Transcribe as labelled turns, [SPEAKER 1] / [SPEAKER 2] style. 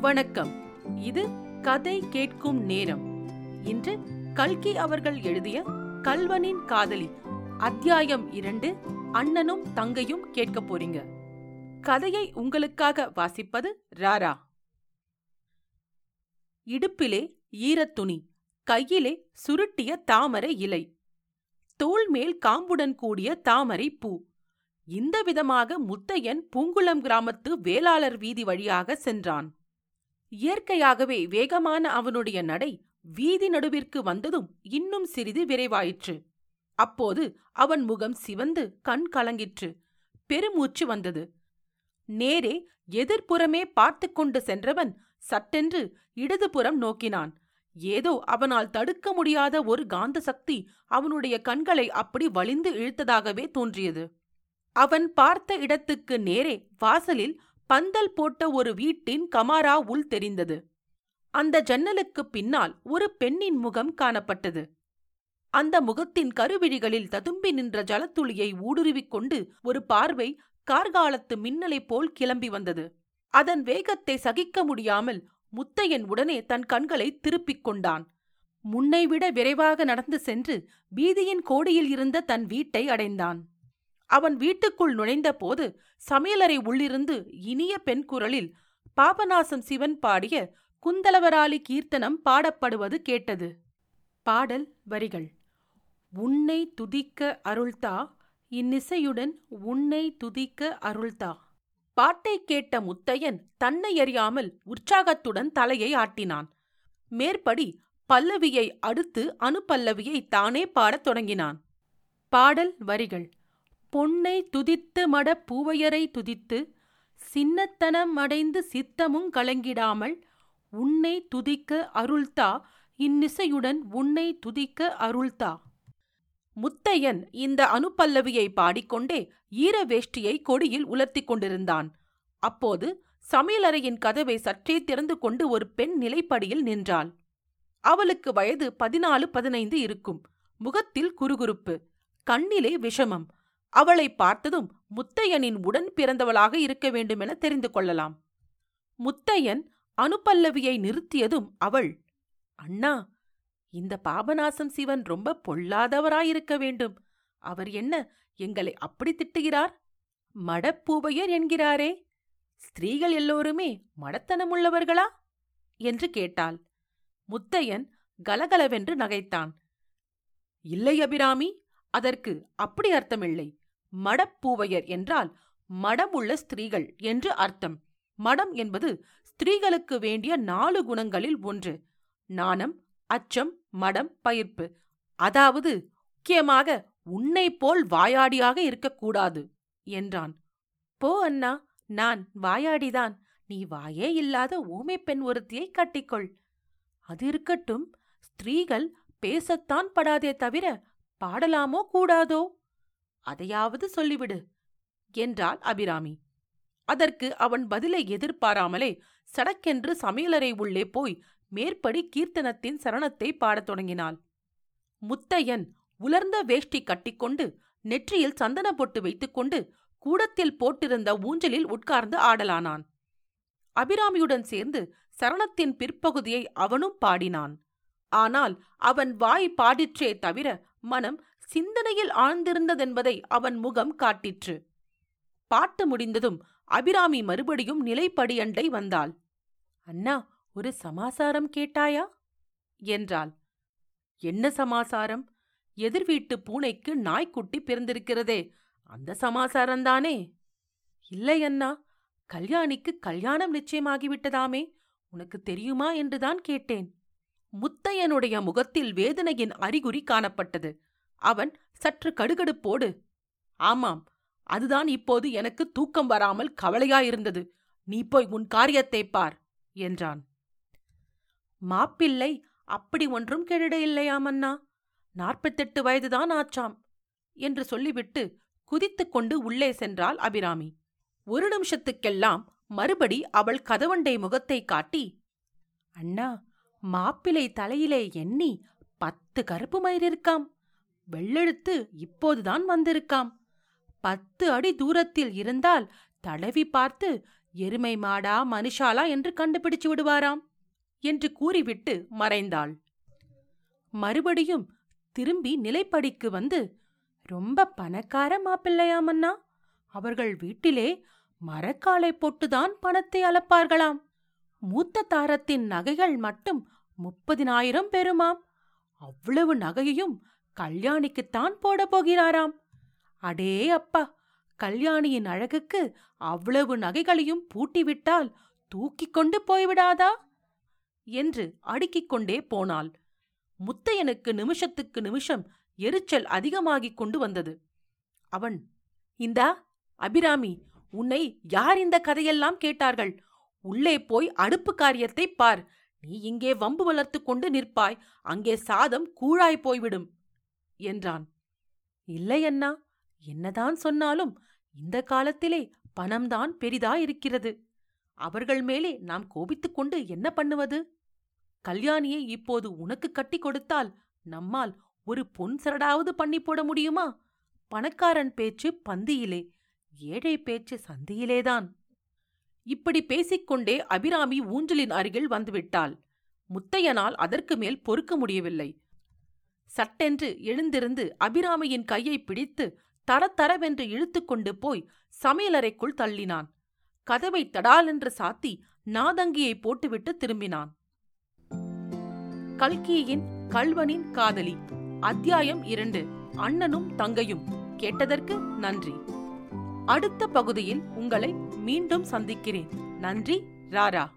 [SPEAKER 1] வணக்கம். இது கதை கேட்கும் நேரம். இன்று கல்கி அவர்கள் எழுதிய கல்வனின் காதலி. அத்தியாயம் இரண்டு அண்ணனும் தங்கையும் கேட்க போறீங்க. கதையை உங்களுக்காக வாசிப்பது ராரா. இடுப்பிலே ஈரத்துணி கையிலே சுருட்டிய தாமரை இலை. தோல் மேல் காம்புடன் கூடிய தாமரை பூ. இந்த விதமாக முத்தையன் பூங்குளம் கிராமத்து வேளாளர் வீதி வழியாக சென்றான். இயற்கையாகவே வேகமான அவனுடைய நடை வீதி நடுவிற்கு வந்ததும் இன்னும் சிறிது விரைவாயிற்று. அப்போது அவன் முகம் சிவந்து கண் கலங்கிற்று. பெருமூச்சு வந்தது. நேரே எதிர்ப்புறமே பார்த்து கொண்டு சென்றவன் சட்டென்று இடதுபுறம் நோக்கினான். ஏதோ அவனால் தடுக்க முடியாத ஒரு காந்த சக்தி அவனுடைய கண்களை அப்படி வலிந்து இழுத்ததாகவே தோன்றியது. அவன் பார்த்த இடத்துக்கு நேரே வாசலில் பந்தல் போட்ட ஒரு வீட்டின் கமாரா உள் தெரிந்தது. அந்த ஜன்னலுக்குப் பின்னால் ஒரு பெண்ணின் முகம் காணப்பட்டது. அந்த முகத்தின் கருவிழிகளில் ததும்பி நின்ற ஜலத்துளியை ஊடுருவிக் கொண்டு ஒரு பார்வை கார்காலத்து மின்னலைப் போல் கிளம்பி வந்தது. அதன் வேகத்தை சகிக்க முடியாமல் முத்தையன் உடனே தன் கண்களை திருப்பிக் கொண்டான். முன்னைவிட விரைவாக நடந்து சென்று வீதியின் கோடியில் இருந்த தன் வீட்டை அடைந்தான். அவன் வீட்டுக்குள் நுழைந்தபோது சமையலறை உள்ளிருந்து இனிய பெண் குரலில் பாபநாசம் சிவன் பாடிய குந்தலவராளி கீர்த்தனம் பாடப்படுவது கேட்டது. பாடல் வரிகள். உன்னை துதிக்க அருள்தா இந்நிசையுடன் உன்னை துதிக்க அருள்தா பாட்டை கேட்ட முத்தையன் தன்னை அறியாமல் உற்சாகத்துடன் தலையை ஆட்டினான். மேற்படி பல்லவியை அடுத்து அணுப்பல்லவியை தானே பாடத் தொடங்கினான். பாடல் வரிகள். பொன்னை துதித்து மட பூவையரை துதித்து சின்னத்தனம் அடைந்து சித்தமும் கலங்கிடாமல் உன்னை துதிக்க அருள்தா இந்நிசையுடன் உன்னை துதிக்க அருள்தா. முத்தையன் இந்த அனுப்பல்லவியை பாடிக்கொண்டே ஈர வேஷ்டியை கொடியில் உலர்த்திக் கொண்டிருந்தான். அப்போது சமையலறையின் கதவை சற்றே திறந்து கொண்டு ஒரு பெண் நிலைப்படியில் நின்றாள். அவளுக்கு வயது பதினாலு பதினைந்து இருக்கும். முகத்தில் குறுகுறுப்பு. கண்ணிலே விஷமம். அவளை பார்த்ததும் முத்தையனின் உடன் பிறந்தவளாக இருக்க வேண்டுமென தெரிந்து கொள்ளலாம். முத்தையன் அனுப்பல்லவியை நிறுத்தியதும் அவள் அண்ணா இந்த பாபநாசம் சிவன் ரொம்ப பொல்லாதவராயிருக்க வேண்டும். அவர் என்ன எங்களை அப்படி திட்டுகிறார்? மடப்பூவையர் என்கிறாரே. ஸ்திரீகள் எல்லோருமே மடத்தனமுள்ளவர்களா? என்று கேட்டாள். முத்தையன் கலகலவென்று நகைத்தான். இல்லை அபிராமி அதற்கு அப்படி அர்த்தமில்லை. மடப்பூவையர் என்றால் மடமுள்ள ஸ்திரீகள் என்று அர்த்தம். மடம் என்பது ஸ்திரீகளுக்கு வேண்டிய நாலு குணங்களில் ஒன்று. நாணம் அச்சம் மடம் பயிர்ப்பு. அதாவது முக்கியமாக உன்னை போல் வாயாடியாக இருக்கக்கூடாது என்றான். போ அண்ணா நான் வாயாடிதான். நீ வாயே இல்லாத ஊமை பெண் ஒருத்தியை கட்டிக்கொள். அது இருக்கட்டும் ஸ்திரீகள் பேசத்தான் படாதே தவிர பாடலாமோ கூடாதோ? அதையாவது சொல்லிவிடு என்றாள் அபிராமி. அதற்கு அவன் பதிலை எதிர்பாராமலே சடக்கென்று சமையலறை உள்ளே போய் மேற்படி கீர்த்தனத்தின் சரணத்தை பாடத் தொடங்கினாள். முத்தையன் உலர்ந்த வேஷ்டி கட்டிக்கொண்டு நெற்றியில் சந்தன பொட்டு வைத்துக்கொண்டு கூடத்தில் போட்டிருந்த ஊஞ்சலில் உட்கார்ந்து ஆடலானான். அபிராமியுடன் சேர்ந்து சரணத்தின் பிற்பகுதியை அவனும் பாடினான். ஆனால் அவன் வாய் பாடிற்றே தவிர மனம் சிந்தனையில் ஆழ்ந்திருந்ததென்பதை அவன் முகம் காட்டிற்று. பாட்டு முடிந்ததும் அபிராமி மறுபடியும் நிலைப்படியண்டை வந்தாள். அண்ணா ஒரு சமாசாரம் கேட்டாயா? என்றாள். என்ன சமாசாரம்? எதிர் வீட்டு பூனைக்கு நாய்க்குட்டி பிறந்திருக்கிறதே அந்த சமாசாரம்தானே இல்லை அண்ணா கல்யாணிக்கு கல்யாணம் நிச்சயமாகிவிட்டதாமே உனக்கு தெரியுமா? என்றுதான் கேட்டேன். முத்தையனுடைய முகத்தில் வேதனையின் அறிகுறி காணப்பட்டது. அவன் சற்று கடுகடுப்போடு ஆமாம் அதுதான் இப்போது எனக்கு தூக்கம் வராமல் கவலையாயிருந்தது. நீ போய் உன் காரியத்தை பார் என்றான். மாப்பிள்ளை அப்படி ஒன்றும் கெடுட இல்லையாம் அண்ணா நாற்பத்தெட்டு வயதுதான் ஆச்சாம் என்று சொல்லிவிட்டு குதித்துக் கொண்டு உள்ளே சென்றாள் அபிராமி. ஒரு நிமிஷத்துக்கெல்லாம் மறுபடி அவள் கதவண்டை முகத்தை காட்டி அண்ணா மாப்பிளை தலையிலே எண்ணி பத்து கருப்பு மயிர் இருக்காம். வெள்ளெழுத்து இப்போதுதான் வந்திருக்காம். பத்து அடி தூரத்தில் இருந்தால் தடவி பார்த்து எருமை மாடா மனுஷாலா? என்று கண்டுபிடிச்சு விடுவாராம் என்று கூறிவிட்டு மறைந்தாள். மறுபடியும் திரும்பி நிலைப்படிக்கு வந்து ரொம்ப பணக்கார மாப்பிள்ளையாமண்ணா அவர்கள் வீட்டிலே மரக்காலை போட்டுதான் பணத்தை அளப்பார்களாம். மூத்த தாரத்தின் நகைகள் மட்டும் முப்பதினாயிரம் பெறுமாம். அவ்வளவு நகையையும் கல்யாணிக்குத்தான் போடப் போகிறாராம். அடே அப்பா கல்யாணியின் அழகுக்கு அவ்வளவு நகைகளையும் பூட்டிவிட்டால் தூக்கிக் கொண்டு போய்விடாதா? என்று அடுக்கிக் கொண்டே போனாள். முத்தையனுக்கு நிமிஷத்துக்கு நிமிஷம் எரிச்சல் அதிகமாகிக் கொண்டு வந்தது. அவன் இந்தா அபிராமி உன்னை யார் இந்த கதையெல்லாம் கேட்டார்கள்? உள்ளே போய் அடுப்பு காரியத்தை பார். நீ இங்கே வம்பு வளர்த்து கொண்டு நிற்பாய். அங்கே சாதம் கூழாய் போய்விடும். என்றான். இல்லை அண்ணா என்னதான் சொன்னாலும் இந்த காலத்திலே பணம்தான் பெரிதாயிருக்கிறது. அவர்கள் மேலே நாம் கோபித்துக் கொண்டு என்ன பண்ணுவது? கல்யாணியை இப்போது உனக்கு கட்டி கொடுத்தால் நம்மால் ஒரு பொன் சரடாவது பண்ணி போட முடியுமா? பணக்காரன் பேச்சு பந்தியிலே ஏழை பேச்சு சந்தியிலேதான். இப்படி பேசிக்கொண்டே அபிராமி ஊஞ்சலின் அருகில் வந்துவிட்டாள். முத்தையனால் அதற்கு மேல் பொறுக்க முடியவில்லை. சட்டென்று எழுந்திருந்து அபிராமியின் கையை பிடித்து தரத்தரவென்று இழுத்துக்கொண்டு போய் சமையலறைக்குள் தள்ளினான். கதவை தடாலென்று சாத்தி நாதங்கியை போட்டுவிட்டு திரும்பினான். கல்கியின் கல்வனின் காதலி. அத்தியாயம் இரண்டு. அண்ணனும் தங்கையும். கேட்டதற்கு நன்றி. அடுத்த பகுதியில் உங்களை மீண்டும் சந்திக்கிறேன். நன்றி ராரா.